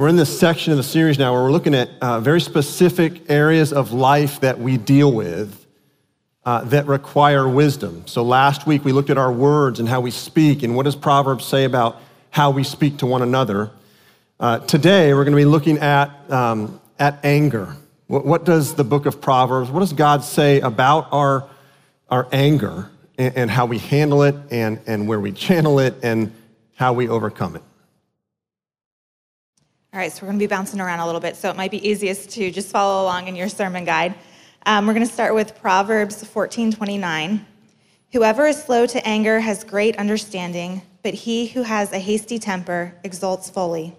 We're in this section of the series now where we're looking at uh, very specific areas of life that we deal with uh, that require wisdom. So last week we looked at our words and how we speak, and what does Proverbs say about how we speak to one another. Uh, today we're going to be looking at, um, at anger. What, what, does the book of Proverbs, what does God say about our, our anger and, and how we handle it and, and where we channel it and how we overcome it? All right, so we're going to be bouncing around a little bit, so it might be easiest to just follow along in your sermon guide. Um, we're going to start with Proverbs 14:29. Whoever is slow to anger has great understanding, but he who has a hasty temper exults fully.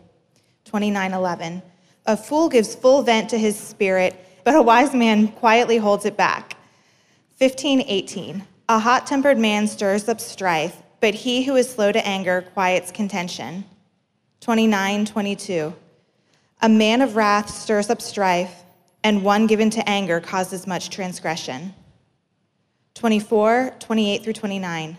29:11. A fool gives full vent to his spirit, but a wise man quietly holds it back. 15:18. A hot-tempered man stirs up strife, but he who is slow to anger quiets contention. 29, 22. A man of wrath stirs up strife, and one given to anger causes much transgression. 24, 28 through 29.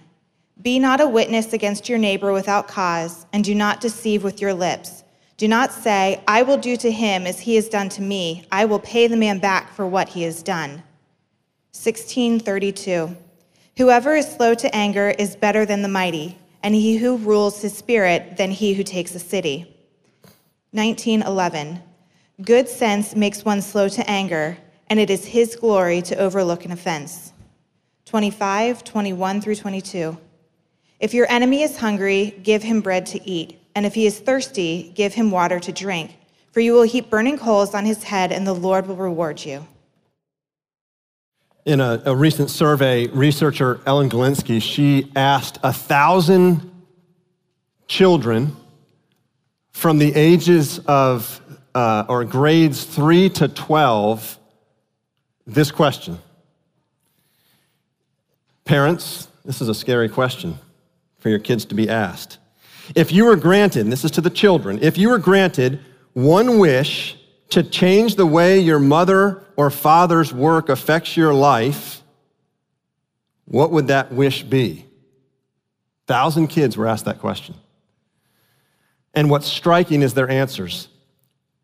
Be not a witness against your neighbor without cause, and do not deceive with your lips. Do not say, I will do to him as he has done to me. I will pay the man back for what he has done. 1632. Whoever is slow to anger is better than the mighty and he who rules his spirit than he who takes a city. 1911. Good sense makes one slow to anger, and it is his glory to overlook an offense. 25, 21 through 22. If your enemy is hungry, give him bread to eat, and if he is thirsty, give him water to drink, for you will heap burning coals on his head, and the Lord will reward you. In a, a, recent survey, researcher Ellen Galinsky, she asked a thousand children from the ages of, uh, or grades three to 12, this question. Parents, this is a scary question for your kids to be asked. If you were granted, this is to the children, if you were granted one wish to change the way your mother or father's work affects your life, what would that wish be? Thousand kids were asked that question. And what's striking is their answers.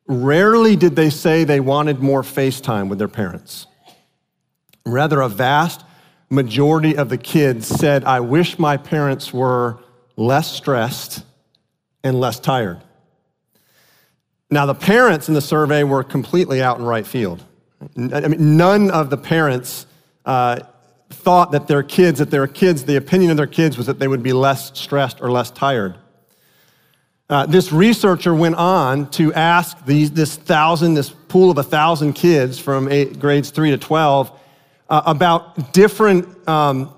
Rarely did they say they wanted more FaceTime with their parents. Rather, a vast majority of the kids said, I wish my parents were less stressed and less tired. Now, the parents in the survey were completely out in right field. I mean, none of the parents uh, thought that their kids, that their kids, the opinion of their kids was that they would be less stressed or less tired. Uh, this researcher went on to ask these, this thousand, this pool of a thousand kids from eight, grades three to 12 uh, about different um,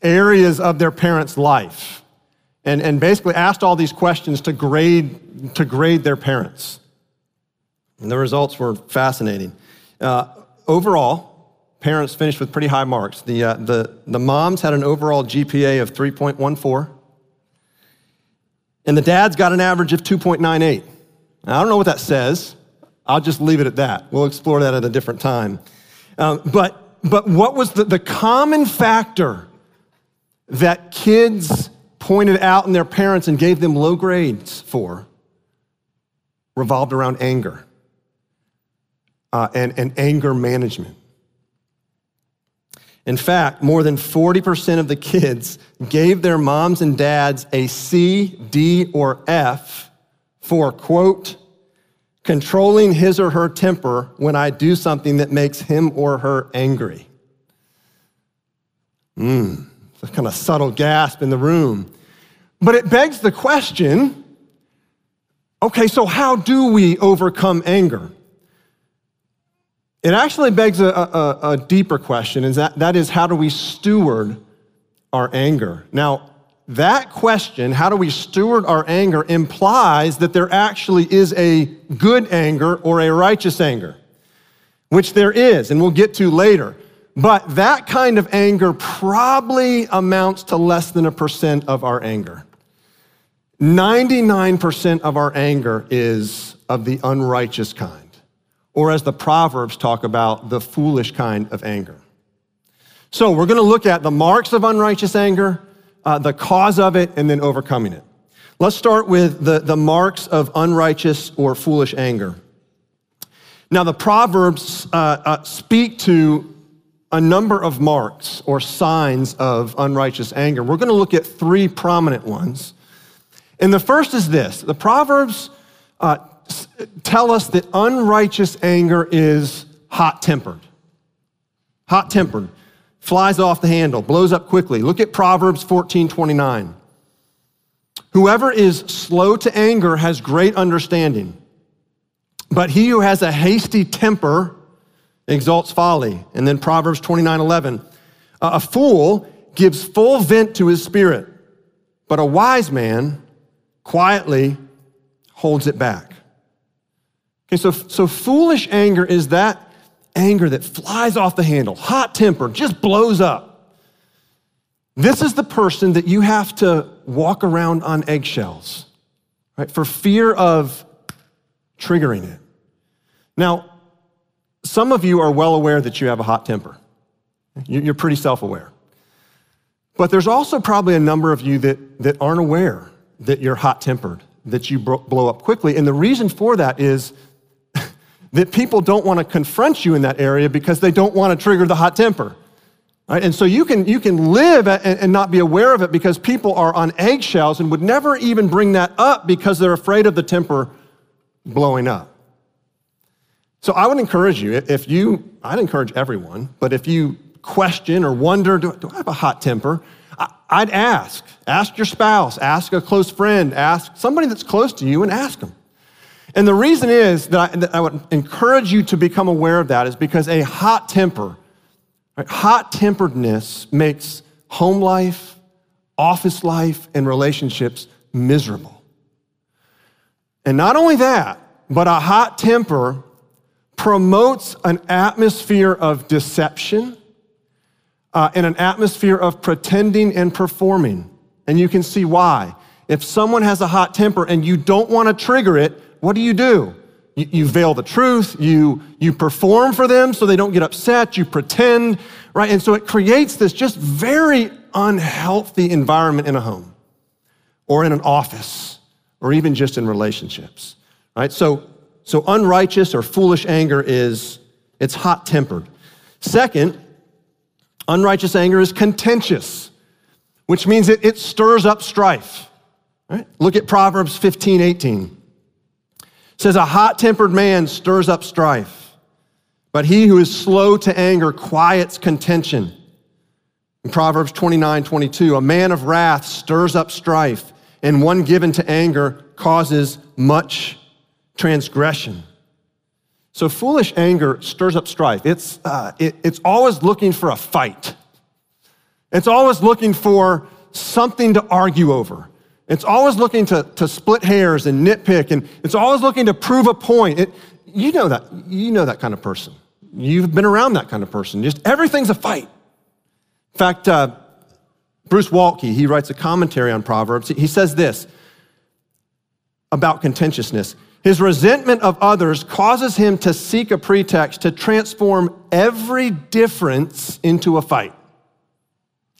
areas of their parents' life and, and basically asked all these questions to grade, to grade their parents. And the results were fascinating. Uh, overall, parents finished with pretty high marks. The, uh, the, the moms had an overall GPA of 3.14, and the dads got an average of 2.98. Now, I don't know what that says. I'll just leave it at that. We'll explore that at a different time. Um, but, but what was the, the common factor that kids pointed out in their parents and gave them low grades for revolved around anger uh, and, and anger management. In fact, more than 40% of the kids gave their moms and dads a C, D, or F for, quote, controlling his or her temper when I do something that makes him or her angry. Mmm a kind of subtle gasp in the room. But it begs the question okay, so how do we overcome anger? It actually begs a, a, a deeper question, and that, that is how do we steward our anger? Now, that question, how do we steward our anger, implies that there actually is a good anger or a righteous anger, which there is, and we'll get to later. But that kind of anger probably amounts to less than a percent of our anger. 99% of our anger is of the unrighteous kind, or as the Proverbs talk about, the foolish kind of anger. So we're going to look at the marks of unrighteous anger, uh, the cause of it, and then overcoming it. Let's start with the, the marks of unrighteous or foolish anger. Now, the Proverbs uh, uh, speak to a number of marks or signs of unrighteous anger. We're going to look at three prominent ones. And the first is this the Proverbs uh, tell us that unrighteous anger is hot tempered. Hot tempered, flies off the handle, blows up quickly. Look at Proverbs 14 29. Whoever is slow to anger has great understanding. But he who has a hasty temper exalts folly. And then Proverbs 29 11. A fool gives full vent to his spirit, but a wise man quietly holds it back. Okay, so, so foolish anger is that anger that flies off the handle, hot temper, just blows up. This is the person that you have to walk around on eggshells, right, for fear of triggering it. Now, some of you are well aware that you have a hot temper. You're pretty self aware. But there's also probably a number of you that, that aren't aware that you're hot tempered, that you blow up quickly. And the reason for that is that people don't want to confront you in that area because they don't want to trigger the hot temper. Right? And so you can, you can live and, and not be aware of it because people are on eggshells and would never even bring that up because they're afraid of the temper blowing up. So I would encourage you, if you, I'd encourage everyone, but if you question or wonder, do, do I have a hot temper? I'd ask. Ask your spouse, ask a close friend, ask somebody that's close to you and ask them. And the reason is that I, that I would encourage you to become aware of that is because a hot temper, right, hot temperedness makes home life, office life, and relationships miserable. And not only that, but a hot temper promotes an atmosphere of deception uh, and an atmosphere of pretending and performing. And you can see why. If someone has a hot temper and you don't want to trigger it, what do you do? You, you veil the truth, you, you perform for them so they don't get upset, you pretend, right? And so it creates this just very unhealthy environment in a home or in an office or even just in relationships, right? So so unrighteous or foolish anger is it's hot tempered. Second, unrighteous anger is contentious, which means it, it stirs up strife. Right? Look at Proverbs 15, 18. It says, A hot tempered man stirs up strife, but he who is slow to anger quiets contention. In Proverbs 29, 22, a man of wrath stirs up strife, and one given to anger causes much transgression. So foolish anger stirs up strife. It's, uh, it, it's always looking for a fight. It's always looking for something to argue over. It's always looking to, to split hairs and nitpick, and it's always looking to prove a point. It, you know that. You know that kind of person. You've been around that kind of person. Just everything's a fight. In fact, uh, Bruce Waltke, he writes a commentary on Proverbs. He says this about contentiousness. His resentment of others causes him to seek a pretext to transform every difference into a fight.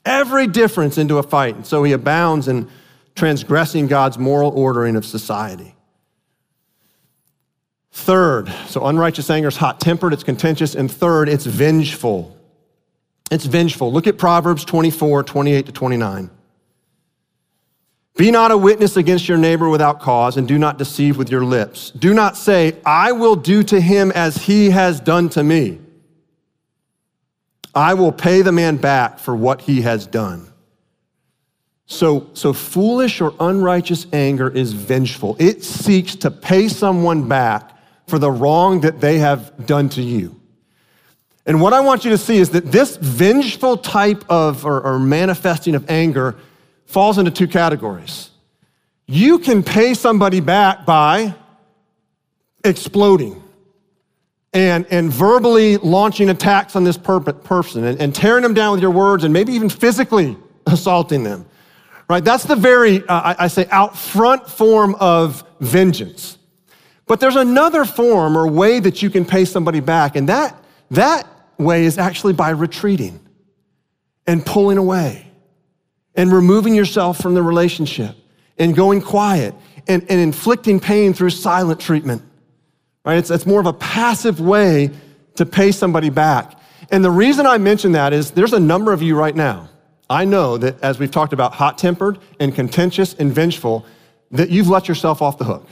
Every difference into a fight. And so he abounds in transgressing God's moral ordering of society. Third, so unrighteous anger is hot tempered, it's contentious. And third, it's vengeful. It's vengeful. Look at Proverbs 24, 28 to 29. Be not a witness against your neighbor without cause, and do not deceive with your lips. Do not say, I will do to him as he has done to me. I will pay the man back for what he has done. So, so foolish or unrighteous anger is vengeful. It seeks to pay someone back for the wrong that they have done to you. And what I want you to see is that this vengeful type of or, or manifesting of anger falls into two categories. You can pay somebody back by exploding and, and verbally launching attacks on this per- person and, and, tearing them down with your words and maybe even physically assaulting them. Right? That's the very, uh, I, I say, out front form of vengeance. But there's another form or way that you can pay somebody back, and that, that way is actually by retreating and pulling away and removing yourself from the relationship and going quiet and, and inflicting pain through silent treatment. Right? It's, it's more of a passive way to pay somebody back. And the reason I mention that is there's a number of you right now. I know that as we've talked about hot tempered and contentious and vengeful, that you've let yourself off the hook.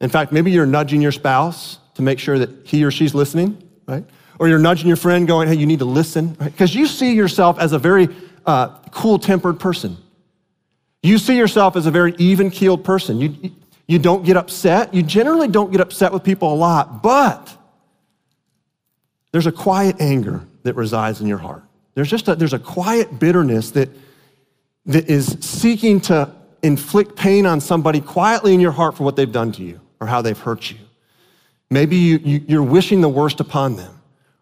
In fact, maybe you're nudging your spouse to make sure that he or she's listening, right? Or you're nudging your friend going, hey, you need to listen, right? Because you see yourself as a very uh, cool tempered person. You see yourself as a very even keeled person. You, you don't get upset. You generally don't get upset with people a lot, but there's a quiet anger that resides in your heart. There's just a, there's a quiet bitterness that, that is seeking to inflict pain on somebody quietly in your heart for what they've done to you or how they've hurt you. Maybe you, you, you're wishing the worst upon them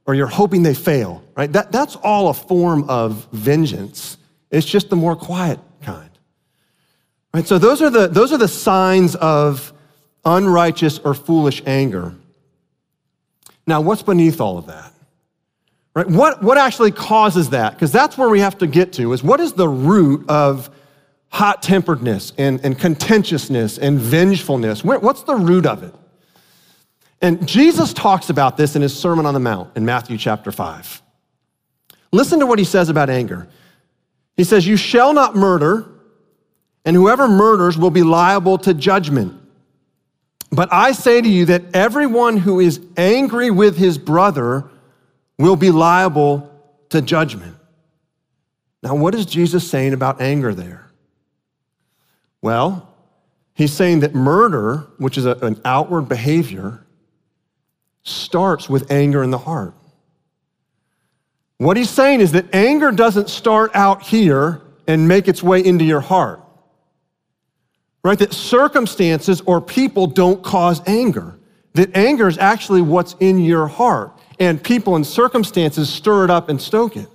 or you're hoping they fail, right? That, that's all a form of vengeance. It's just the more quiet kind. Right? So those are the, those are the signs of unrighteous or foolish anger. Now, what's beneath all of that? Right? What, what actually causes that? Because that's where we have to get to is what is the root of hot temperedness and, and contentiousness and vengefulness? Where, what's the root of it? And Jesus talks about this in his Sermon on the Mount in Matthew chapter 5. Listen to what he says about anger. He says, You shall not murder, and whoever murders will be liable to judgment. But I say to you that everyone who is angry with his brother will be liable to judgment. Now, what is Jesus saying about anger there? Well, he's saying that murder, which is a, an outward behavior, starts with anger in the heart. What he's saying is that anger doesn't start out here and make its way into your heart. Right? That circumstances or people don't cause anger. That anger is actually what's in your heart. And people and circumstances stir it up and stoke it.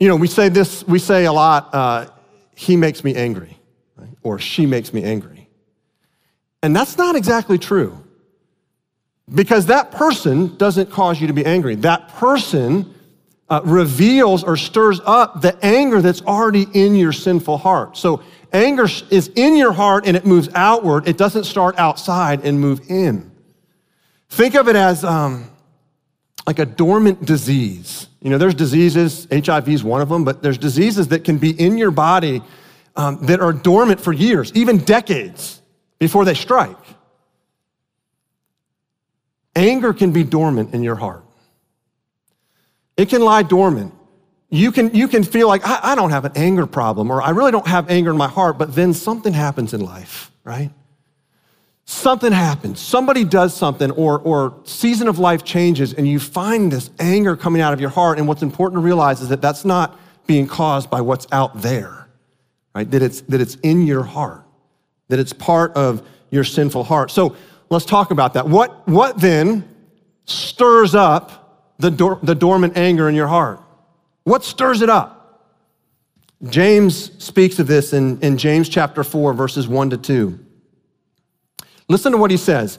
You know, we say this, we say a lot, uh, he makes me angry, right? or she makes me angry. And that's not exactly true. Because that person doesn't cause you to be angry. That person uh, reveals or stirs up the anger that's already in your sinful heart. So anger is in your heart and it moves outward. It doesn't start outside and move in. Think of it as um, like a dormant disease. You know, there's diseases, HIV is one of them, but there's diseases that can be in your body um, that are dormant for years, even decades before they strike. Anger can be dormant in your heart. It can lie dormant. You can, you can feel like, I, I don't have an anger problem, or I really don't have anger in my heart, but then something happens in life, right? Something happens, somebody does something, or, or season of life changes, and you find this anger coming out of your heart. And what's important to realize is that that's not being caused by what's out there, right? That it's, that it's in your heart, that it's part of your sinful heart. So let's talk about that. What, what then stirs up the, dor- the dormant anger in your heart? What stirs it up? James speaks of this in, in James chapter 4, verses 1 to 2. Listen to what he says.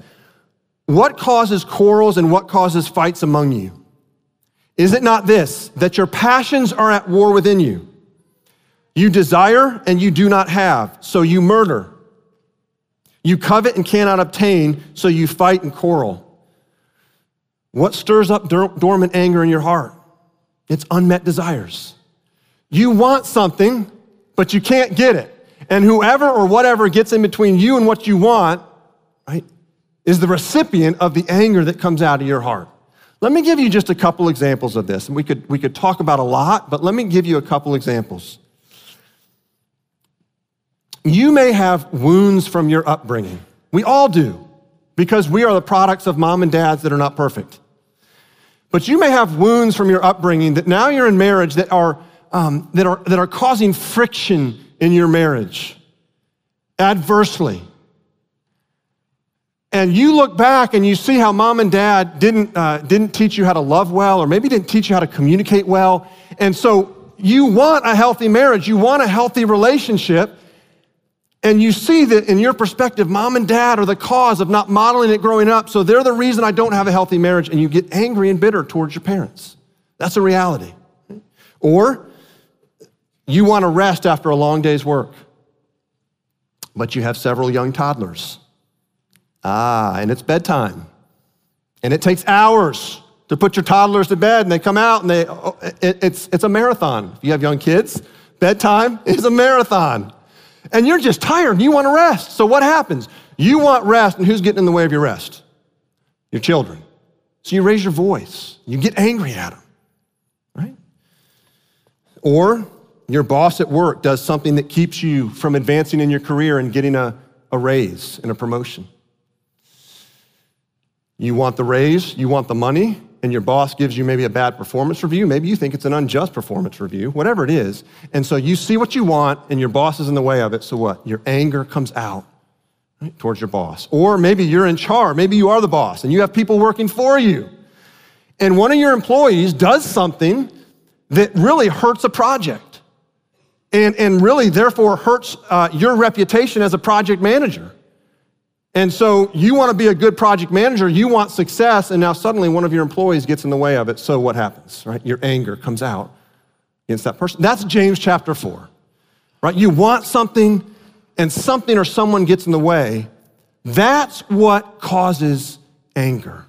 What causes quarrels and what causes fights among you? Is it not this, that your passions are at war within you? You desire and you do not have, so you murder. You covet and cannot obtain, so you fight and quarrel. What stirs up dormant anger in your heart? It's unmet desires. You want something, but you can't get it. And whoever or whatever gets in between you and what you want, right, is the recipient of the anger that comes out of your heart. Let me give you just a couple examples of this. And we could, we could talk about a lot, but let me give you a couple examples. You may have wounds from your upbringing. We all do, because we are the products of mom and dads that are not perfect. But you may have wounds from your upbringing that now you're in marriage that are, um, that are, that are causing friction in your marriage adversely. And you look back and you see how mom and dad didn't, uh, didn't teach you how to love well, or maybe didn't teach you how to communicate well. And so you want a healthy marriage, you want a healthy relationship, and you see that in your perspective, mom and dad are the cause of not modeling it growing up. So they're the reason I don't have a healthy marriage. And you get angry and bitter towards your parents. That's a reality. Or you want to rest after a long day's work. but you have several young toddlers. Ah, and it's bedtime. And it takes hours to put your toddlers to bed, and they come out and they, oh, it, it's, it's a marathon. If you have young kids, bedtime is a marathon. And you're just tired and you want to rest. So what happens? You want rest, and who's getting in the way of your rest? Your children. So you raise your voice, you get angry at them, right? Or your boss at work does something that keeps you from advancing in your career and getting a, a raise and a promotion. You want the raise, you want the money, and your boss gives you maybe a bad performance review. Maybe you think it's an unjust performance review, whatever it is. And so you see what you want, and your boss is in the way of it. So what? Your anger comes out right, towards your boss. Or maybe you're in charge. Maybe you are the boss, and you have people working for you. And one of your employees does something that really hurts a project and, and really, therefore, hurts uh, your reputation as a project manager. And so you want to be a good project manager, you want success, and now suddenly one of your employees gets in the way of it. So what happens, right? Your anger comes out against that person. That's James chapter 4, right? You want something, and something or someone gets in the way. That's what causes anger.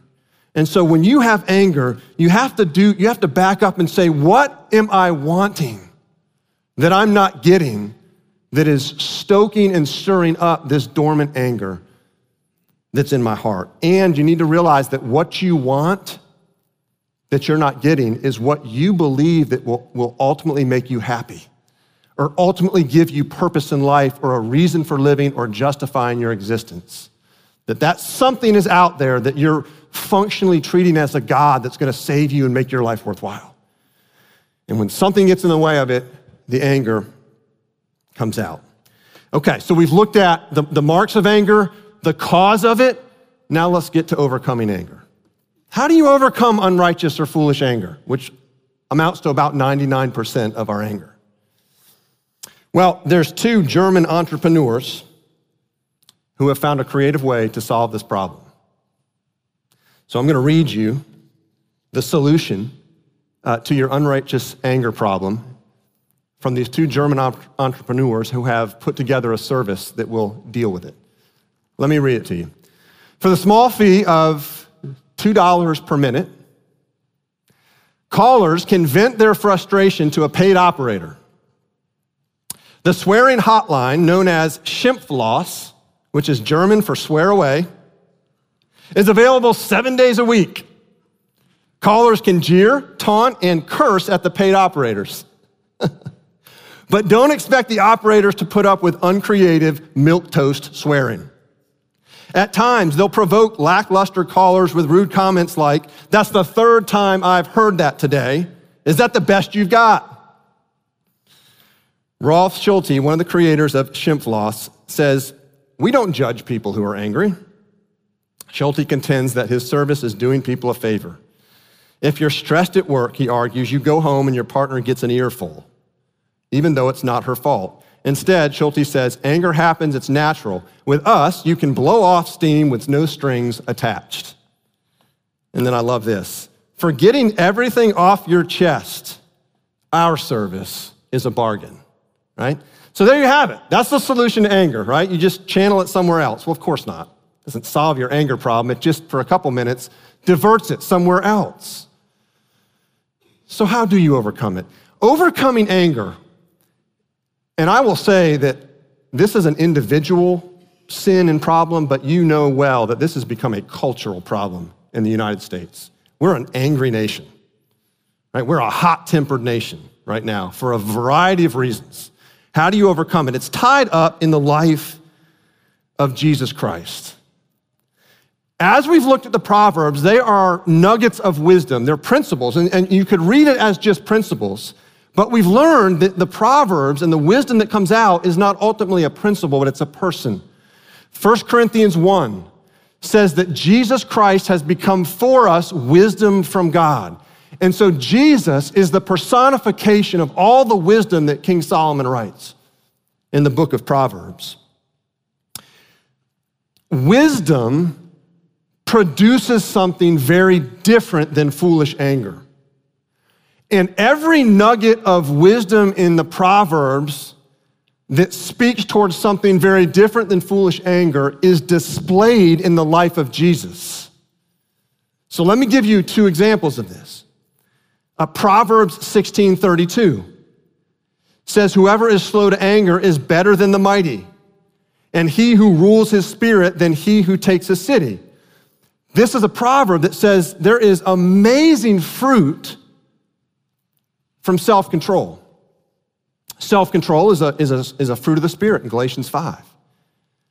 And so when you have anger, you have to do, you have to back up and say, what am I wanting that I'm not getting that is stoking and stirring up this dormant anger? That's in my heart. And you need to realize that what you want that you're not getting is what you believe that will, will ultimately make you happy or ultimately give you purpose in life or a reason for living or justifying your existence. That that something is out there that you're functionally treating as a God that's going to save you and make your life worthwhile. And when something gets in the way of it, the anger comes out. Okay, so we've looked at the, the marks of anger, the cause of it. Now let's get to overcoming anger. How do you overcome unrighteous or foolish anger, which amounts to about 99% of our anger? Well, there's two German entrepreneurs who have found a creative way to solve this problem. So I'm going to read you the solution uh, to your unrighteous anger problem from these two German op- entrepreneurs who have put together a service that will deal with it. Let me read it to you. For the small fee of $2 per minute, callers can vent their frustration to a paid operator. The swearing hotline, known as Schimpflos, which is German for swear away, is available seven days a week. Callers can jeer, taunt, and curse at the paid operators. but don't expect the operators to put up with uncreative milk toast swearing. At times, they'll provoke lackluster callers with rude comments like, That's the third time I've heard that today. Is that the best you've got? Rolf Schulte, one of the creators of Schimpflos, says, We don't judge people who are angry. Schulte contends that his service is doing people a favor. If you're stressed at work, he argues, you go home and your partner gets an earful, even though it's not her fault. Instead, Schulte says, anger happens, it's natural. With us, you can blow off steam with no strings attached. And then I love this for getting everything off your chest, our service is a bargain, right? So there you have it. That's the solution to anger, right? You just channel it somewhere else. Well, of course not. It doesn't solve your anger problem. It just, for a couple minutes, diverts it somewhere else. So, how do you overcome it? Overcoming anger and I will say that this is an individual sin and problem, but you know well that this has become a cultural problem in the United States. We're an angry nation, right? We're a hot tempered nation right now for a variety of reasons. How do you overcome it? It's tied up in the life of Jesus Christ. As we've looked at the Proverbs, they are nuggets of wisdom. They're principles, and, and you could read it as just principles. But we've learned that the Proverbs and the wisdom that comes out is not ultimately a principle, but it's a person. 1 Corinthians 1 says that Jesus Christ has become for us wisdom from God. And so Jesus is the personification of all the wisdom that King Solomon writes in the book of Proverbs. Wisdom produces something very different than foolish anger. And every nugget of wisdom in the Proverbs that speaks towards something very different than foolish anger is displayed in the life of Jesus. So let me give you two examples of this. Uh, Proverbs 16:32 says, "Whoever is slow to anger is better than the mighty, and he who rules his spirit than he who takes a city." This is a proverb that says there is amazing fruit from self-control. Self-control is a, is, a, is a fruit of the Spirit in Galatians 5.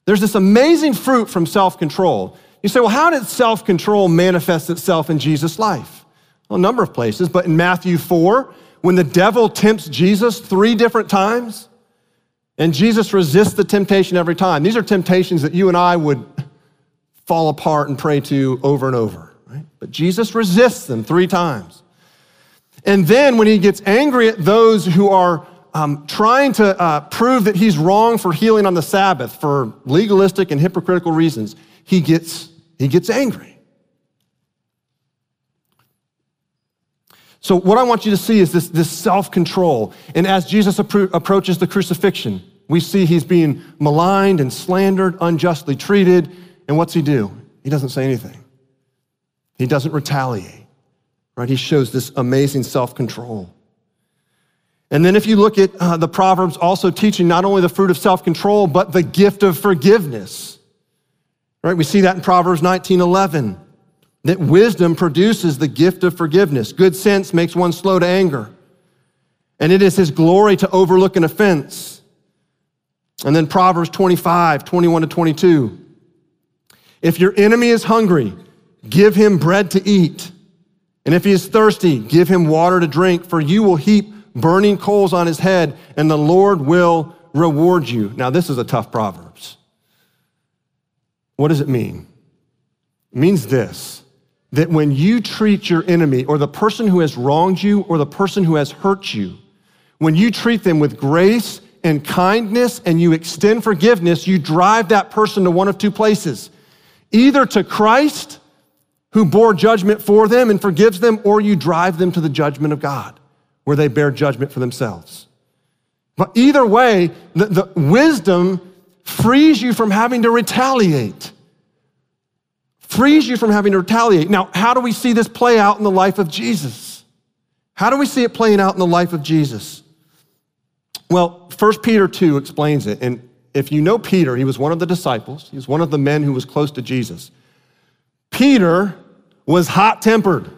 There's this amazing fruit from self-control. You say, well, how did self-control manifest itself in Jesus' life? Well, a number of places, but in Matthew 4, when the devil tempts Jesus three different times, and Jesus resists the temptation every time. These are temptations that you and I would fall apart and prey to over and over, right? But Jesus resists them three times. And then when he gets angry at those who are um, trying to uh, prove that he's wrong for healing on the Sabbath for legalistic and hypocritical reasons, he gets, he gets angry. So, what I want you to see is this, this self control. And as Jesus appro- approaches the crucifixion, we see he's being maligned and slandered, unjustly treated. And what's he do? He doesn't say anything, he doesn't retaliate, right? He shows this amazing self control. And then, if you look at uh, the Proverbs also teaching not only the fruit of self control, but the gift of forgiveness, right? We see that in Proverbs 19 11, that wisdom produces the gift of forgiveness. Good sense makes one slow to anger, and it is his glory to overlook an offense. And then Proverbs 25 21 to 22. If your enemy is hungry, give him bread to eat. And if he is thirsty, give him water to drink, for you will heap burning coals on his head, and the Lord will reward you. Now, this is a tough Proverbs. What does it mean? It means this that when you treat your enemy or the person who has wronged you or the person who has hurt you, when you treat them with grace and kindness and you extend forgiveness, you drive that person to one of two places either to Christ, who bore judgment for them and forgives them, or you drive them to the judgment of God where they bear judgment for themselves. But either way, the, the wisdom frees you from having to retaliate. Frees you from having to retaliate. Now, how do we see this play out in the life of Jesus? How do we see it playing out in the life of Jesus? Well, 1 Peter 2 explains it. And if you know Peter, he was one of the disciples, he was one of the men who was close to Jesus. Peter was hot tempered.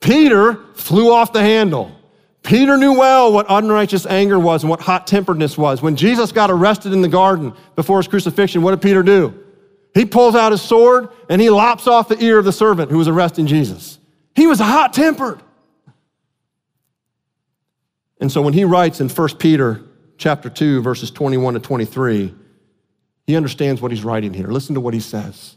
Peter flew off the handle. Peter knew well what unrighteous anger was and what hot temperedness was. When Jesus got arrested in the garden before his crucifixion, what did Peter do? He pulls out his sword and he lops off the ear of the servant who was arresting Jesus. He was hot tempered. And so when he writes in 1 Peter chapter 2 verses 21 to 23, he understands what he's writing here. Listen to what he says.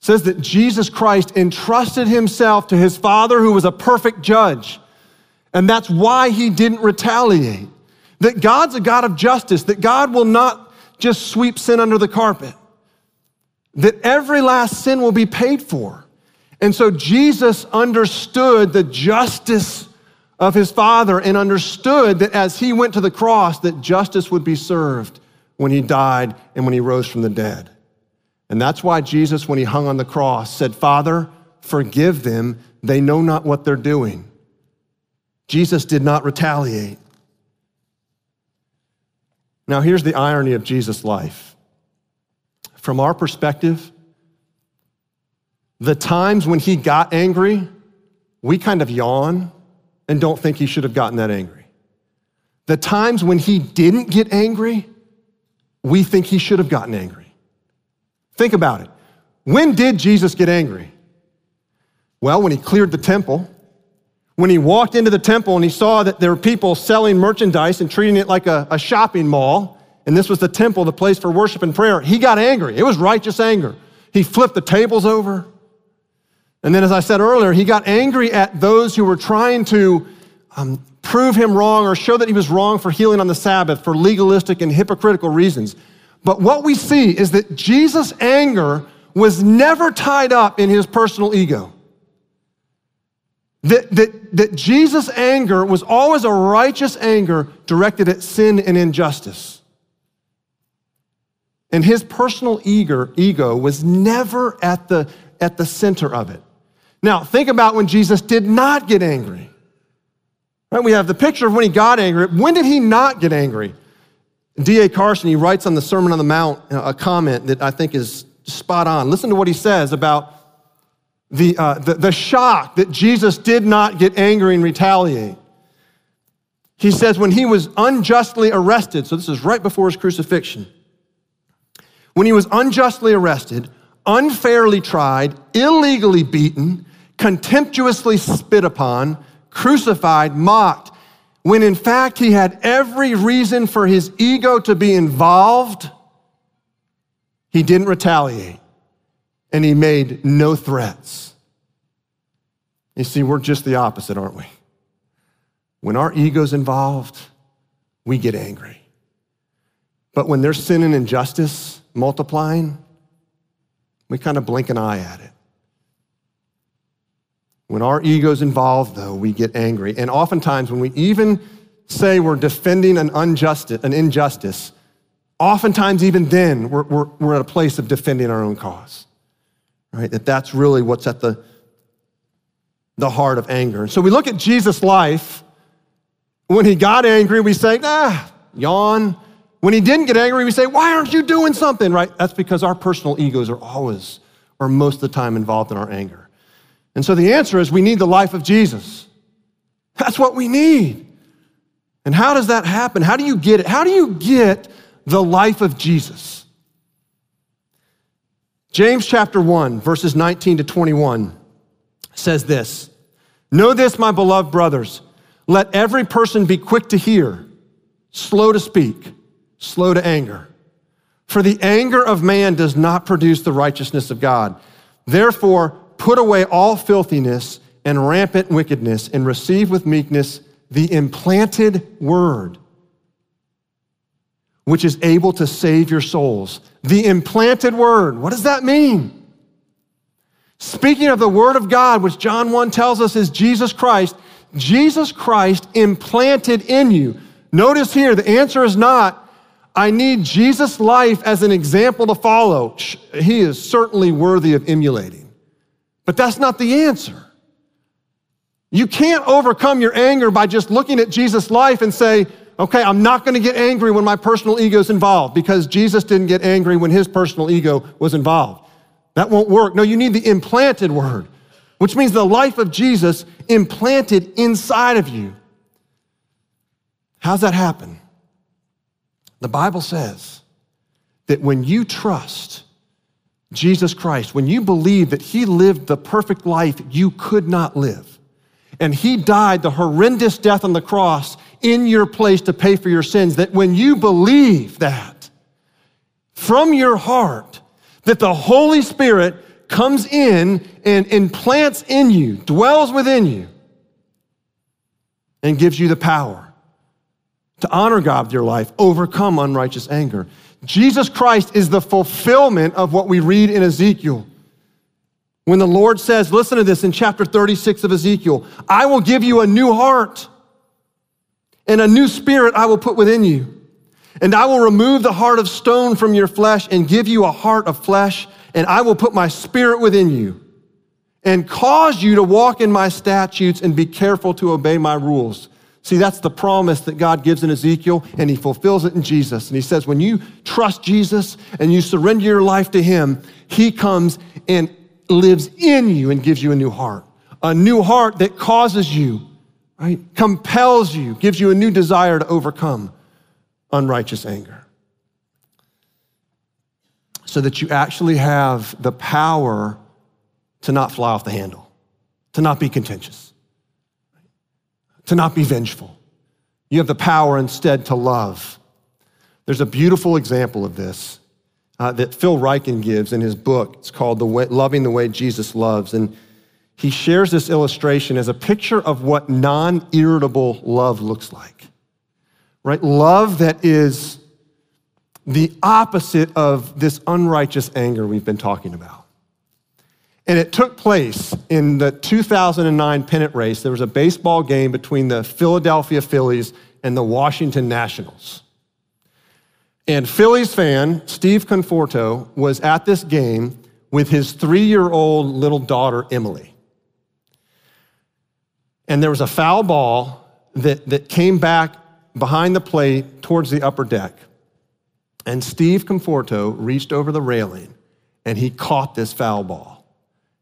says that Jesus Christ entrusted himself to his Father, who was a perfect judge. And that's why he didn't retaliate. That God's a God of justice, that God will not just sweep sin under the carpet, that every last sin will be paid for. And so Jesus understood the justice of his Father and understood that as he went to the cross, that justice would be served when he died and when he rose from the dead. And that's why Jesus, when he hung on the cross, said, Father, forgive them. They know not what they're doing. Jesus did not retaliate. Now, here's the irony of Jesus' life. From our perspective, the times when he got angry, we kind of yawn and don't think he should have gotten that angry. The times when he didn't get angry, we think he should have gotten angry. Think about it. When did Jesus get angry? Well, when he cleared the temple, when he walked into the temple and he saw that there were people selling merchandise and treating it like a, a shopping mall, and this was the temple, the place for worship and prayer, he got angry. It was righteous anger. He flipped the tables over. And then, as I said earlier, he got angry at those who were trying to um, prove him wrong or show that he was wrong for healing on the Sabbath for legalistic and hypocritical reasons. But what we see is that Jesus' anger was never tied up in his personal ego. That, that, that Jesus' anger was always a righteous anger directed at sin and injustice. And his personal ego, ego was never at the, at the center of it. Now, think about when Jesus did not get angry. Right? We have the picture of when he got angry. When did he not get angry? D.A. Carson, he writes on the Sermon on the Mount a comment that I think is spot on. Listen to what he says about the, uh, the, the shock that Jesus did not get angry and retaliate. He says, when he was unjustly arrested, so this is right before his crucifixion, when he was unjustly arrested, unfairly tried, illegally beaten, contemptuously spit upon, crucified, mocked, when in fact he had every reason for his ego to be involved, he didn't retaliate and he made no threats. You see, we're just the opposite, aren't we? When our ego's involved, we get angry. But when there's sin and injustice multiplying, we kind of blink an eye at it. When our ego's involved, though, we get angry. And oftentimes, when we even say we're defending an, unjustice, an injustice, oftentimes, even then, we're, we're, we're at a place of defending our own cause. Right? That that's really what's at the, the heart of anger. So we look at Jesus' life. When he got angry, we say, ah, yawn. When he didn't get angry, we say, why aren't you doing something, right? That's because our personal egos are always, or most of the time, involved in our anger. And so the answer is we need the life of Jesus. That's what we need. And how does that happen? How do you get it? How do you get the life of Jesus? James chapter 1, verses 19 to 21 says this Know this, my beloved brothers. Let every person be quick to hear, slow to speak, slow to anger. For the anger of man does not produce the righteousness of God. Therefore, Put away all filthiness and rampant wickedness and receive with meekness the implanted word, which is able to save your souls. The implanted word, what does that mean? Speaking of the word of God, which John 1 tells us is Jesus Christ, Jesus Christ implanted in you. Notice here, the answer is not, I need Jesus' life as an example to follow. He is certainly worthy of emulating. But that's not the answer. You can't overcome your anger by just looking at Jesus' life and say, okay, I'm not going to get angry when my personal ego is involved because Jesus didn't get angry when his personal ego was involved. That won't work. No, you need the implanted word, which means the life of Jesus implanted inside of you. How's that happen? The Bible says that when you trust Jesus Christ, when you believe that he lived the perfect life you could not live, and he died the horrendous death on the cross in your place to pay for your sins, that when you believe that from your heart, that the Holy Spirit comes in and implants in you, dwells within you, and gives you the power to honor God with your life, overcome unrighteous anger. Jesus Christ is the fulfillment of what we read in Ezekiel. When the Lord says, listen to this in chapter 36 of Ezekiel, I will give you a new heart and a new spirit I will put within you. And I will remove the heart of stone from your flesh and give you a heart of flesh, and I will put my spirit within you and cause you to walk in my statutes and be careful to obey my rules. See, that's the promise that God gives in Ezekiel, and he fulfills it in Jesus. And he says, when you trust Jesus and you surrender your life to him, he comes and lives in you and gives you a new heart. A new heart that causes you, right? Compels you, gives you a new desire to overcome unrighteous anger. So that you actually have the power to not fly off the handle, to not be contentious to not be vengeful. You have the power instead to love. There's a beautiful example of this uh, that Phil Ryken gives in his book. It's called the way, Loving the Way Jesus Loves. And he shares this illustration as a picture of what non irritable love looks like. Right? Love that is the opposite of this unrighteous anger we've been talking about. And it took place in the 2009 pennant race. There was a baseball game between the Philadelphia Phillies and the Washington Nationals. And Phillies fan Steve Monforto was at this game with his three year old little daughter, Emily. And there was a foul ball that, that came back behind the plate towards the upper deck. And Steve Monforto reached over the railing and he caught this foul ball.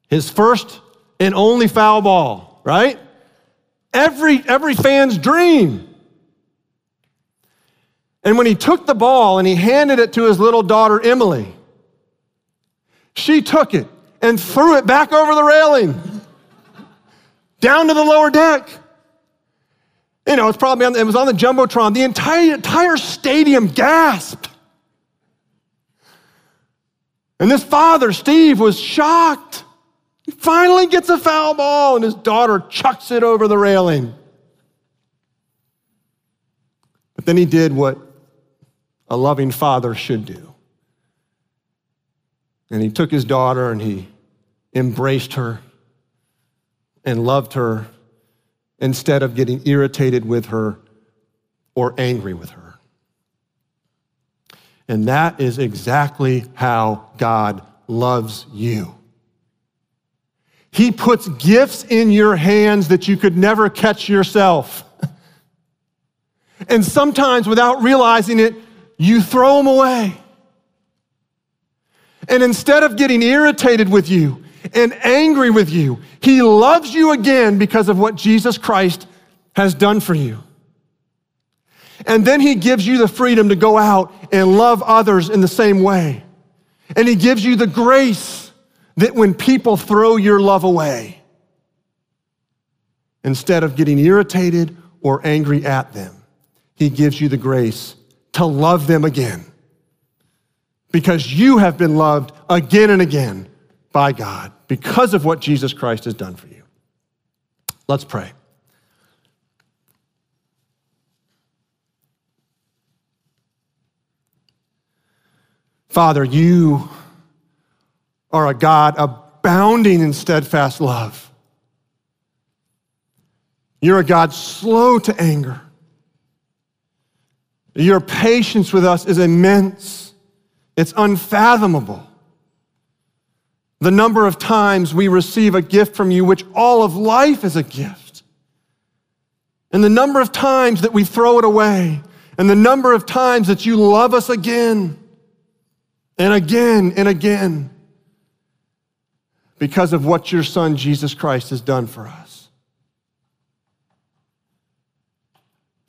His first and only foul ball, right? Every, every fan's dream. And when he took the ball and he handed it to his little daughter, Emily, she took it and threw it back over the railing down to the lower deck. You know, it's probably on, it was on the Jumbotron. The entire, entire stadium gasped. And this father, Steve, was shocked. He finally gets a foul ball, and his daughter chucks it over the railing. But then he did what a loving father should do. And he took his daughter and he embraced her and loved her instead of getting irritated with her or angry with her. And that is exactly how God loves you. He puts gifts in your hands that you could never catch yourself. and sometimes, without realizing it, you throw them away. And instead of getting irritated with you and angry with you, He loves you again because of what Jesus Christ has done for you. And then he gives you the freedom to go out and love others in the same way. And he gives you the grace that when people throw your love away, instead of getting irritated or angry at them, he gives you the grace to love them again. Because you have been loved again and again by God because of what Jesus Christ has done for you. Let's pray. Father, you are a God abounding in steadfast love. You're a God slow to anger. Your patience with us is immense, it's unfathomable. The number of times we receive a gift from you, which all of life is a gift, and the number of times that we throw it away, and the number of times that you love us again and again and again because of what your son Jesus Christ has done for us.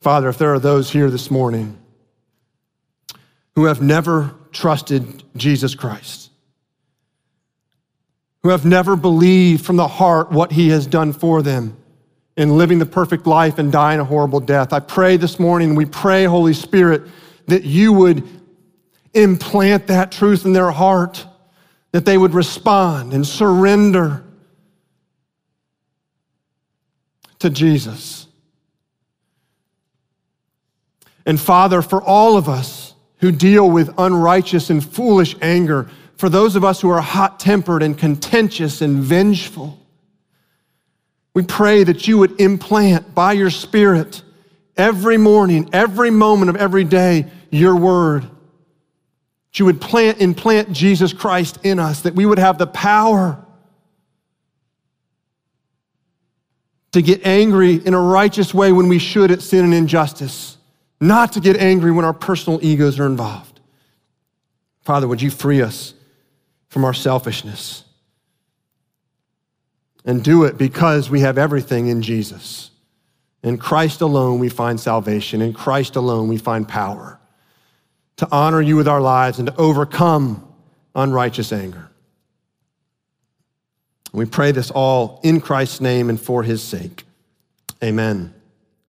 Father, if there are those here this morning who have never trusted Jesus Christ, who have never believed from the heart what he has done for them in living the perfect life and dying a horrible death, I pray this morning, we pray, Holy Spirit, that you would implant that truth in their heart, that they would respond and surrender to Jesus. And Father, for all of us who deal with unrighteous and foolish anger, for those of us who are hot tempered and contentious and vengeful, we pray that you would implant by your Spirit every morning, every moment of every day, your word that you would plant, implant Jesus Christ in us, that we would have the power to get angry in a righteous way when we should at sin and injustice, not to get angry when our personal egos are involved. Father, would you free us from our selfishness? And do it because we have everything in Jesus. In Christ alone, we find salvation. In Christ alone, we find power to honor you with our lives and to overcome unrighteous anger. We pray this all in Christ's name and for his sake. Amen.